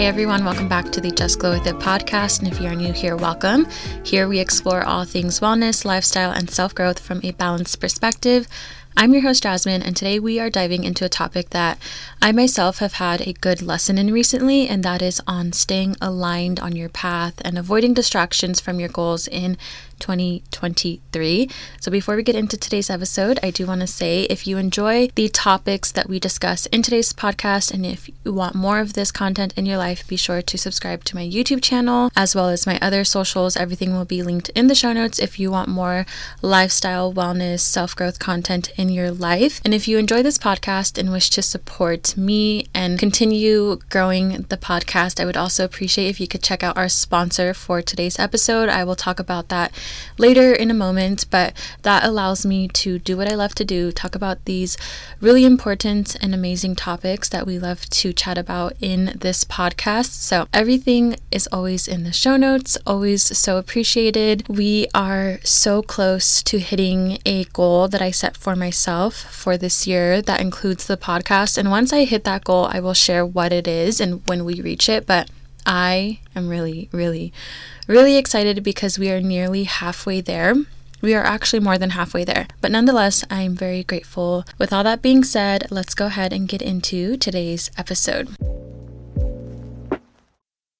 Hey everyone, welcome back to the Just Glow With It podcast. And if you are new here, welcome. Here we explore all things wellness, lifestyle, and self growth from a balanced perspective. I'm your host, Jasmine, and today we are diving into a topic that I myself have had a good lesson in recently, and that is on staying aligned on your path and avoiding distractions from your goals in 2023. So, before we get into today's episode, I do want to say if you enjoy the topics that we discuss in today's podcast and if you want more of this content in your life, be sure to subscribe to my YouTube channel as well as my other socials. Everything will be linked in the show notes if you want more lifestyle, wellness, self growth content in your life. And if you enjoy this podcast and wish to support me and continue growing the podcast, I would also appreciate if you could check out our sponsor for today's episode. I will talk about that later in a moment, but that allows me to do what I love to do talk about these really important and amazing topics that we love to chat about in this podcast. So, everything is always in the show notes, always so appreciated. We are so close to hitting a goal that I set for myself for this year that includes the podcast. And once I hit that goal, I will share what it is and when we reach it. But I am really, really, really excited because we are nearly halfway there. We are actually more than halfway there. But nonetheless, I am very grateful. With all that being said, let's go ahead and get into today's episode.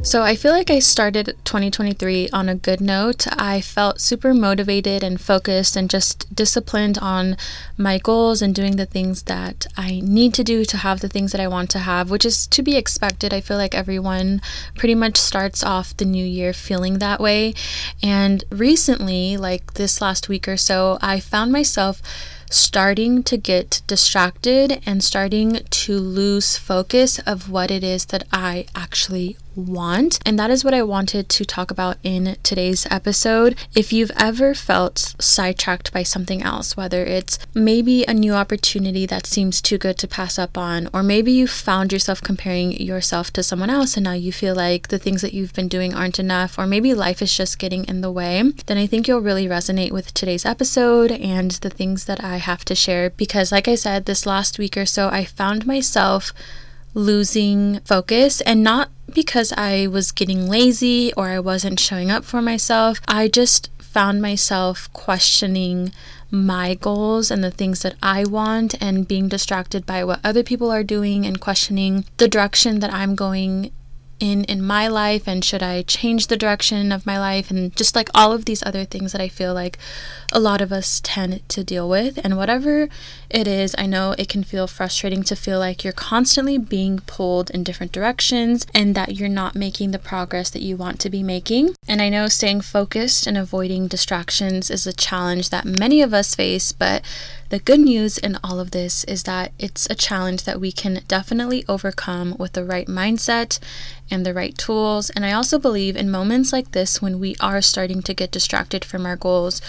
So I feel like I started 2023 on a good note. I felt super motivated and focused and just disciplined on my goals and doing the things that I need to do to have the things that I want to have, which is to be expected. I feel like everyone pretty much starts off the new year feeling that way. And recently, like this last week or so, I found myself starting to get distracted and starting to lose focus of what it is that I actually want. And that is what I wanted to talk about in today's episode. If you've ever felt sidetracked by something else, whether it's maybe a new opportunity that seems too good to pass up on, or maybe you found yourself comparing yourself to someone else and now you feel like the things that you've been doing aren't enough, or maybe life is just getting in the way, then I think you'll really resonate with today's episode and the things that I have to share. Because, like I said, this last week or so, I found myself losing focus and not because I was getting lazy or I wasn't showing up for myself. I just found myself questioning my goals and the things that I want and being distracted by what other people are doing and questioning the direction that I'm going in in my life and should I change the direction of my life and just like all of these other things that I feel like a lot of us tend to deal with. And whatever it is I know it can feel frustrating to feel like you're constantly being pulled in different directions and that you're not making the progress that you want to be making and I know staying focused and avoiding distractions is a challenge that many of us face but the good news in all of this is that it's a challenge that we can definitely overcome with the right mindset and the right tools. And I also believe in moments like this when we are starting to get distracted from our goals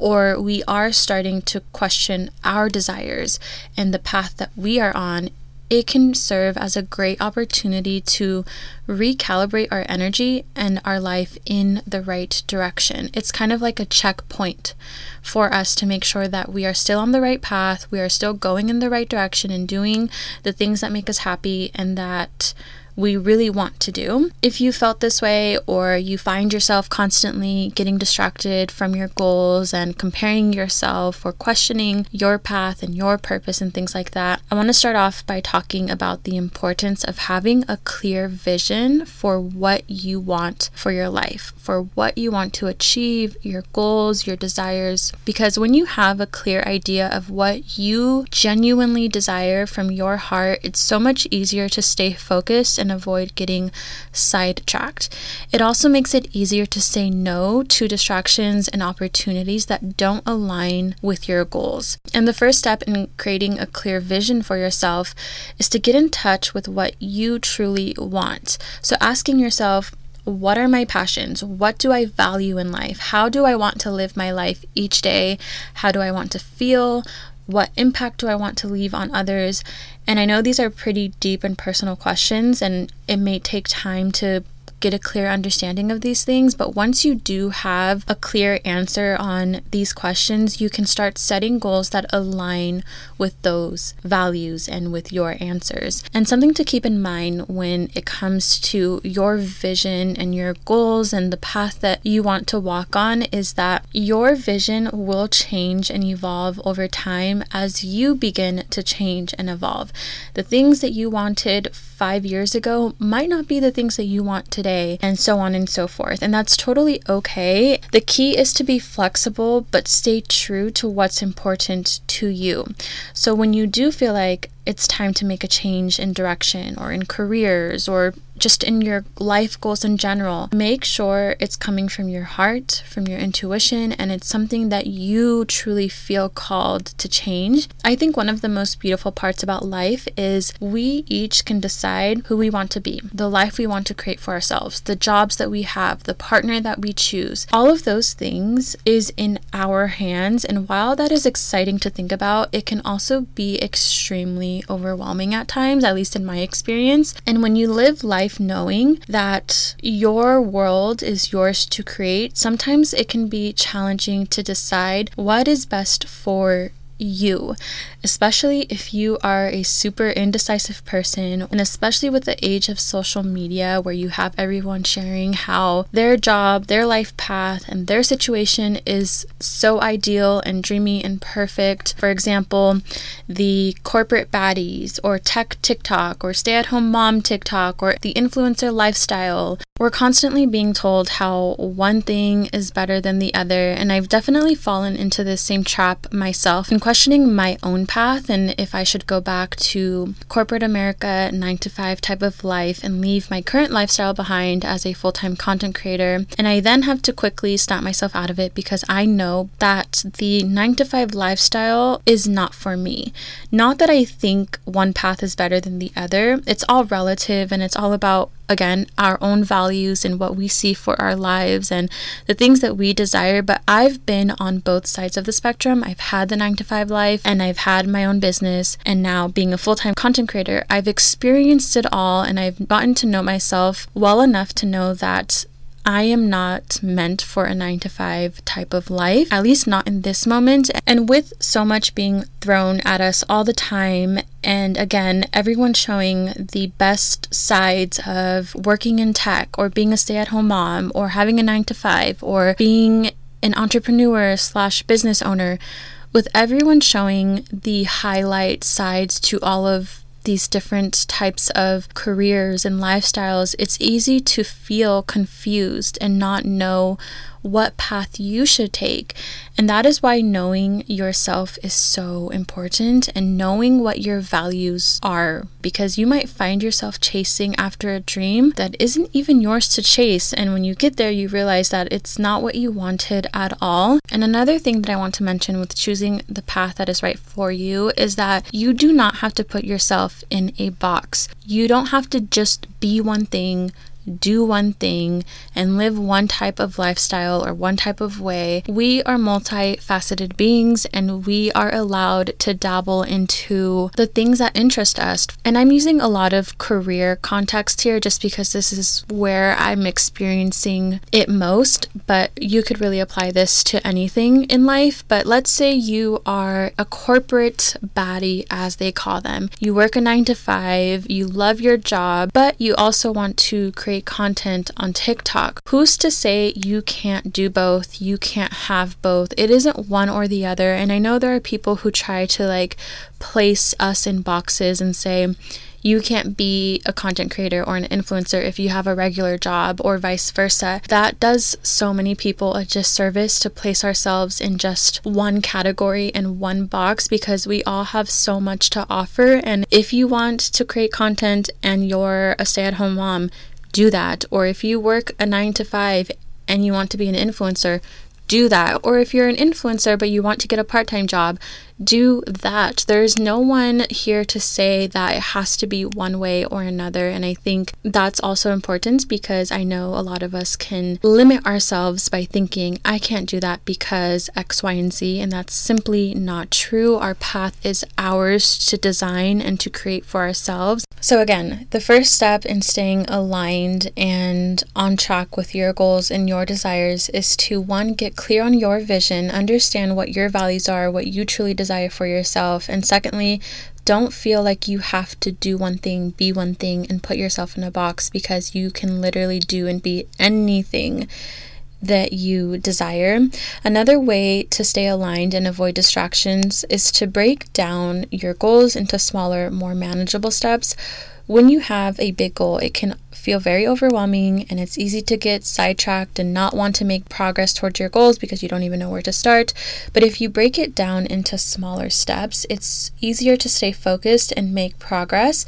or we are starting to question our desires and the path that we are on, it can serve as a great opportunity to recalibrate our energy and our life in the right direction. It's kind of like a checkpoint for us to make sure that we are still on the right path, we are still going in the right direction and doing the things that make us happy, and that we really want to do. If you felt this way or you find yourself constantly getting distracted from your goals and comparing yourself or questioning your path and your purpose and things like that, I want to start off by talking about the importance of having a clear vision for what you want for your life, for what you want to achieve, your goals, your desires. Because when you have a clear idea of what you genuinely desire from your heart, it's so much easier to stay focused and and avoid getting sidetracked. It also makes it easier to say no to distractions and opportunities that don't align with your goals. And the first step in creating a clear vision for yourself is to get in touch with what you truly want. So asking yourself, what are my passions? What do I value in life? How do I want to live my life each day? How do I want to feel? What impact do I want to leave on others? And I know these are pretty deep and personal questions, and it may take time to get a clear understanding of these things. But once you do have a clear answer on these questions, you can start setting goals that align with those values and with your answers. And something to keep in mind when it comes to your vision and your goals and the path that you want to walk on is that your vision will change and evolve over time as you begin to change and evolve. The things that you wanted five years ago might not be the things that you want today, and so on and so forth. And that's totally okay. The key is to be flexible, but stay true to what's important to you. So when you do feel like it's time to make a change in direction or in careers or just in your life goals in general. Make sure it's coming from your heart, from your intuition, and it's something that you truly feel called to change. I think one of the most beautiful parts about life is we each can decide who we want to be, the life we want to create for ourselves, the jobs that we have, the partner that we choose. All of those things is in our hands. And while that is exciting to think about, it can also be extremely overwhelming at times, at least in my experience. And when you live life, life knowing that your world is yours to create, sometimes it can be challenging to decide what is best for you, especially if you are a super indecisive person, and especially with the age of social media where you have everyone sharing how their job, their life path, and their situation is so ideal and dreamy and perfect. For example, the corporate baddies, or tech TikTok, or stay at home mom TikTok, or the influencer lifestyle. We're constantly being told how one thing is better than the other, and I've definitely fallen into this same trap myself and questioning my own path and if I should go back to corporate America, nine to five type of life, and leave my current lifestyle behind as a full time content creator. And I then have to quickly snap myself out of it because I know that the nine to five lifestyle is not for me. Not that I think one path is better than the other, it's all relative and it's all about again, our own values and what we see for our lives and the things that we desire. But I've been on both sides of the spectrum. I've had the nine to five life and I've had my own business. And now, being a full time content creator, I've experienced it all and I've gotten to know myself well enough to know that I am not meant for a nine to five type of life, at least not in this moment. And with so much being thrown at us all the time, and again, everyone showing the best sides of working in tech or being a stay at home mom or having a nine to five or being an entrepreneur slash business owner, with everyone showing the highlight sides to all of these different types of careers and lifestyles, it's easy to feel confused and not know what path you should take. And that is why knowing yourself is so important and knowing what your values are, because you might find yourself chasing after a dream that isn't even yours to chase. And when you get there, you realize that it's not what you wanted at all. And another thing that I want to mention with choosing the path that is right for you is that you do not have to put yourself in a box. You don't have to just be one thing do one thing and live one type of lifestyle or one type of way. We are multifaceted beings and we are allowed to dabble into the things that interest us. And I'm using a lot of career context here just because this is where I'm experiencing it most, but you could really apply this to anything in life. But let's say you are a corporate baddie, as they call them. You work a nine to five, you love your job, but you also want to create create content on TikTok. Who's to say you can't do both? You can't have both. It isn't one or the other. And I know there are people who try to like place us in boxes and say, you can't be a content creator or an influencer if you have a regular job or vice versa. That does so many people a disservice to place ourselves in just one category and one box because we all have so much to offer. And if you want to create content and you're a stay at home mom, do that. Or if you work a nine to five and you want to be an influencer, do that. Or if you're an influencer but you want to get a part time job, do that. There's no one here to say that it has to be one way or another. And I think that's also important because I know a lot of us can limit ourselves by thinking, I can't do that because X, Y, and Z. And that's simply not true. Our path is ours to design and to create for ourselves. So, again, the first step in staying aligned and on track with your goals and your desires is to one, get clear on your vision, understand what your values are, what you truly desire desire for yourself. And secondly, don't feel like you have to do one thing, be one thing, and put yourself in a box because you can literally do and be anything that you desire. Another way to stay aligned and avoid distractions is to break down your goals into smaller, more manageable steps. When you have a big goal, it can feel very overwhelming and it's easy to get sidetracked and not want to make progress towards your goals because you don't even know where to start. But if you break it down into smaller steps, it's easier to stay focused and make progress.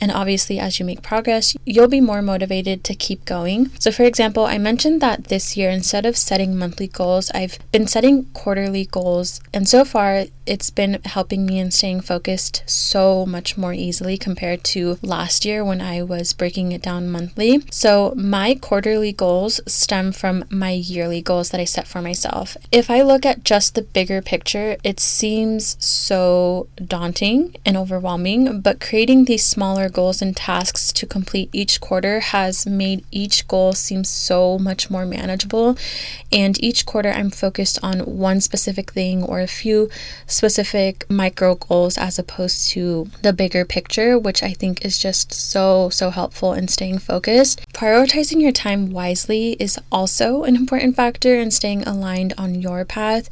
And obviously, as you make progress, you'll be more motivated to keep going. So, for example, I mentioned that this year, instead of setting monthly goals, I've been setting quarterly goals. And so far, it's been helping me in staying focused so much more easily compared to last year when I was breaking it down monthly. So, my quarterly goals stem from my yearly goals that I set for myself. If I look at just the bigger picture, it seems so daunting and overwhelming, but creating these smaller goals and tasks to complete each quarter has made each goal seem so much more manageable. And each quarter, I'm focused on one specific thing or a few specific micro goals as opposed to the bigger picture, which I think is just so, so helpful in staying focused. Prioritizing your time wisely is also an important factor in staying aligned on your path.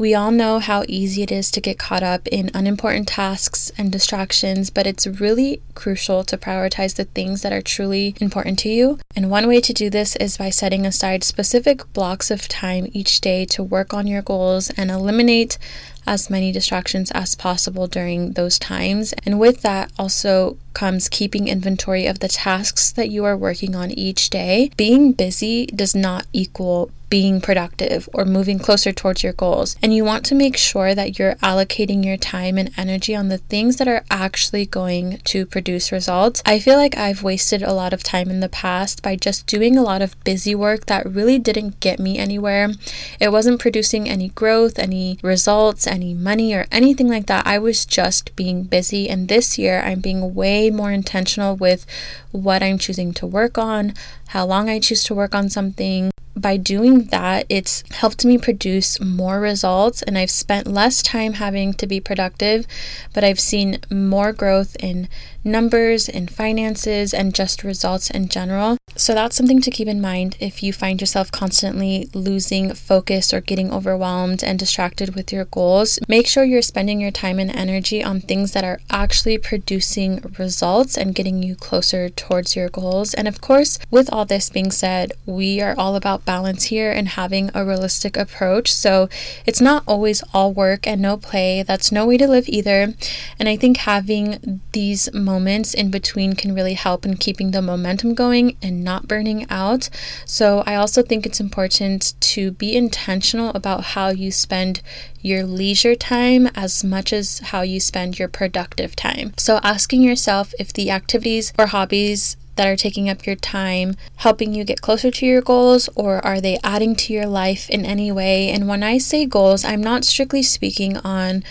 We all know how easy it is to get caught up in unimportant tasks and distractions, but it's really crucial to prioritize the things that are truly important to you. And one way to do this is by setting aside specific blocks of time each day to work on your goals and eliminate as many distractions as possible during those times. And with that also comes keeping inventory of the tasks that you are working on each day. Being busy does not equal being productive or moving closer towards your goals. And you want to make sure that you're allocating your time and energy on the things that are actually going to produce results. I feel like I've wasted a lot of time in the past by just doing a lot of busy work that really didn't get me anywhere. It wasn't producing any growth, any results, any money, or anything like that. I was just being busy. And this year, I'm being way more intentional with what I'm choosing to work on, how long I choose to work on something, by doing that, it's helped me produce more results and I've spent less time having to be productive, but I've seen more growth in numbers, and finances, and just results in general. So that's something to keep in mind if you find yourself constantly losing focus or getting overwhelmed and distracted with your goals. Make sure you're spending your time and energy on things that are actually producing results and getting you closer towards your goals. And of course, with all this being said, we are all about balance here and having a realistic approach. So it's not always all work and no play. That's no way to live either. And I think having these moments in between can really help in keeping the momentum going and not burning out. So, I also think it's important to be intentional about how you spend your leisure time as much as how you spend your productive time. So, asking yourself if the activities or hobbies that are taking up your time helping you get closer to your goals or are they adding to your life in any way? And when I say goals, I'm not strictly speaking on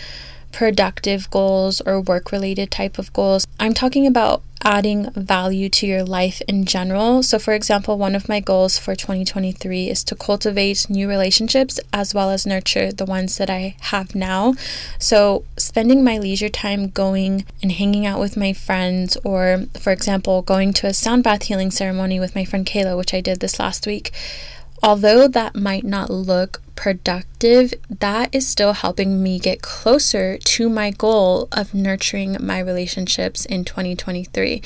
productive goals or work related type of goals. I'm talking about adding value to your life in general. So, for example, one of my goals for 2023 is to cultivate new relationships as well as nurture the ones that I have now. So, spending my leisure time going and hanging out with my friends, or for example, going to a sound bath healing ceremony with my friend Kayla, which I did this last week although that might not look productive, that is still helping me get closer to my goal of nurturing my relationships in 2023.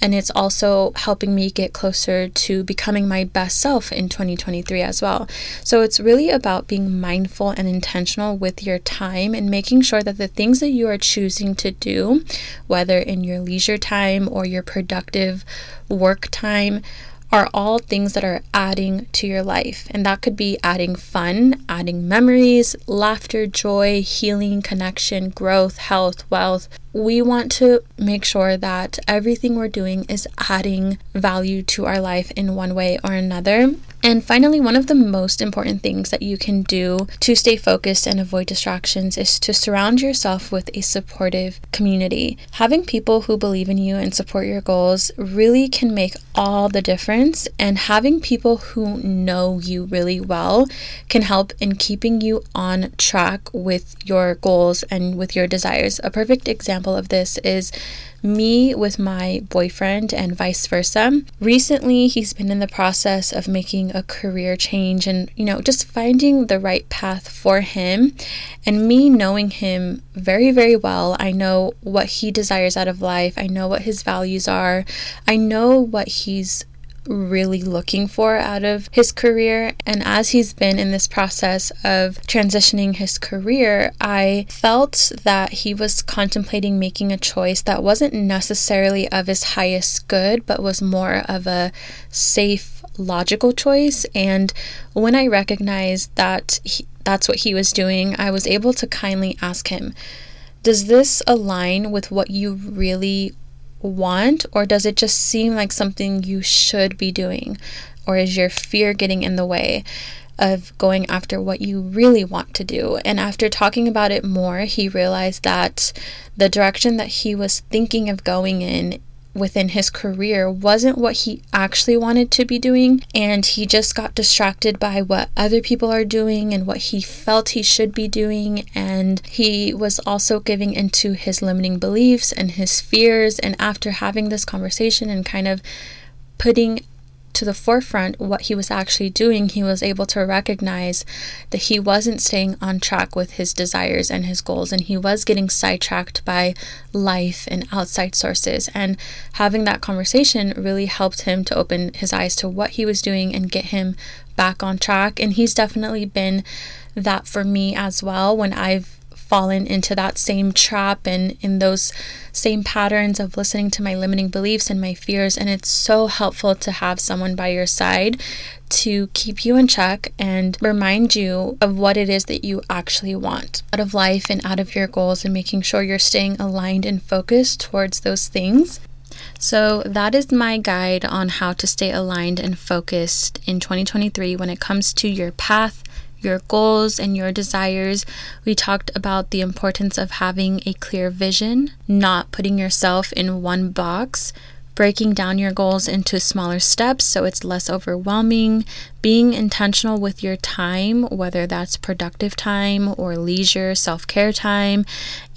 And it's also helping me get closer to becoming my best self in 2023 as well. So it's really about being mindful and intentional with your time and making sure that the things that you are choosing to do, whether in your leisure time or your productive work time, are all things that are adding to your life. And that could be adding fun, adding memories, laughter, joy, healing, connection, growth, health, wealth. We want to make sure that everything we're doing is adding value to our life in one way or another. And finally, one of the most important things that you can do to stay focused and avoid distractions is to surround yourself with a supportive community. Having people who believe in you and support your goals really can make all the difference, and having people who know you really well can help in keeping you on track with your goals and with your desires. A perfect example of this is me with my boyfriend and vice versa. Recently, he's been in the process of making a career change and, you know, just finding the right path for him. And me knowing him very, very well, I know what he desires out of life, I know what his values are, I know what he's really looking for out of his career. And as he's been in this process of transitioning his career, I felt that he was contemplating making a choice that wasn't necessarily of his highest good, but was more of a safe, logical choice. And when I recognized that he, that's what he was doing, I was able to kindly ask him, Does this align with what you really want, or does it just seem like something you should be doing? Or is your fear getting in the way? of going after what you really want to do. And after talking about it more, he realized that the direction that he was thinking of going in within his career wasn't what he actually wanted to be doing. And he just got distracted by what other people are doing and what he felt he should be doing. And he was also giving into his limiting beliefs and his fears. And after having this conversation and kind of putting to the forefront what he was actually doing, he was able to recognize that he wasn't staying on track with his desires and his goals, and he was getting sidetracked by life and outside sources. And having that conversation really helped him to open his eyes to what he was doing and get him back on track. And he's definitely been that for me as well when I've fallen into that same trap and in those same patterns of listening to my limiting beliefs and my fears. And it's so helpful to have someone by your side to keep you in check and remind you of what it is that you actually want out of life and out of your goals, and making sure you're staying aligned and focused towards those things. So, that is my guide on how to stay aligned and focused in 2023 when it comes to your path, your goals, and your desires. We talked about the importance of having a clear vision, not putting yourself in one box breaking down your goals into smaller steps so it's less overwhelming, being intentional with your time, whether that's productive time or leisure, self care time,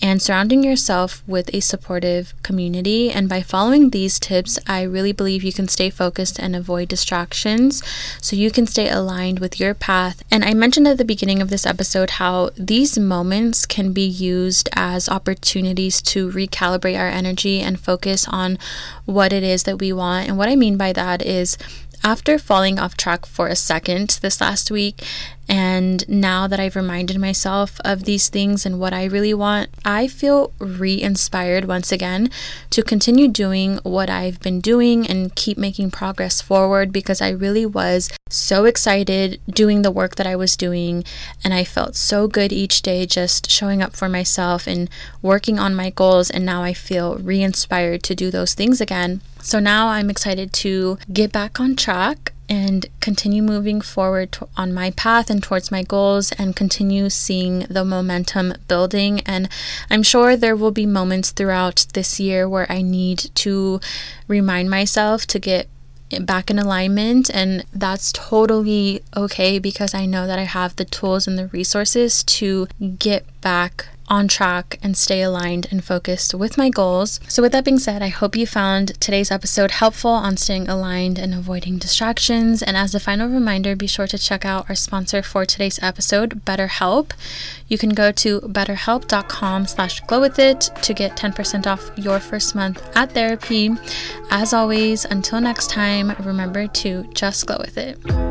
and surrounding yourself with a supportive community. And by following these tips, I really believe you can stay focused and avoid distractions so you can stay aligned with your path. And I mentioned at the beginning of this episode how these moments can be used as opportunities to recalibrate our energy and focus on what it is that we want. And what I mean by that is after falling off track for a second this last week, and now that I've reminded myself of these things and what I really want, I feel re inspired once again to continue doing what I've been doing and keep making progress forward because I really was so excited doing the work that I was doing. And I felt so good each day just showing up for myself and working on my goals. And now I feel re inspired to do those things again. So now I'm excited to get back on track and continue moving forward to, on my path and towards my goals and continue seeing the momentum building. And I'm sure there will be moments throughout this year where I need to remind myself to get back in alignment and that's totally okay because I know that I have the tools and the resources to get back on track and stay aligned and focused with my goals. So, with that being said, I hope you found today's episode helpful on staying aligned and avoiding distractions. And as a final reminder, be sure to check out our sponsor for today's episode, BetterHelp. You can go to betterhelp.com slash glow with it to get 10% off your first month at therapy. As always, until next time, remember to just glow with it.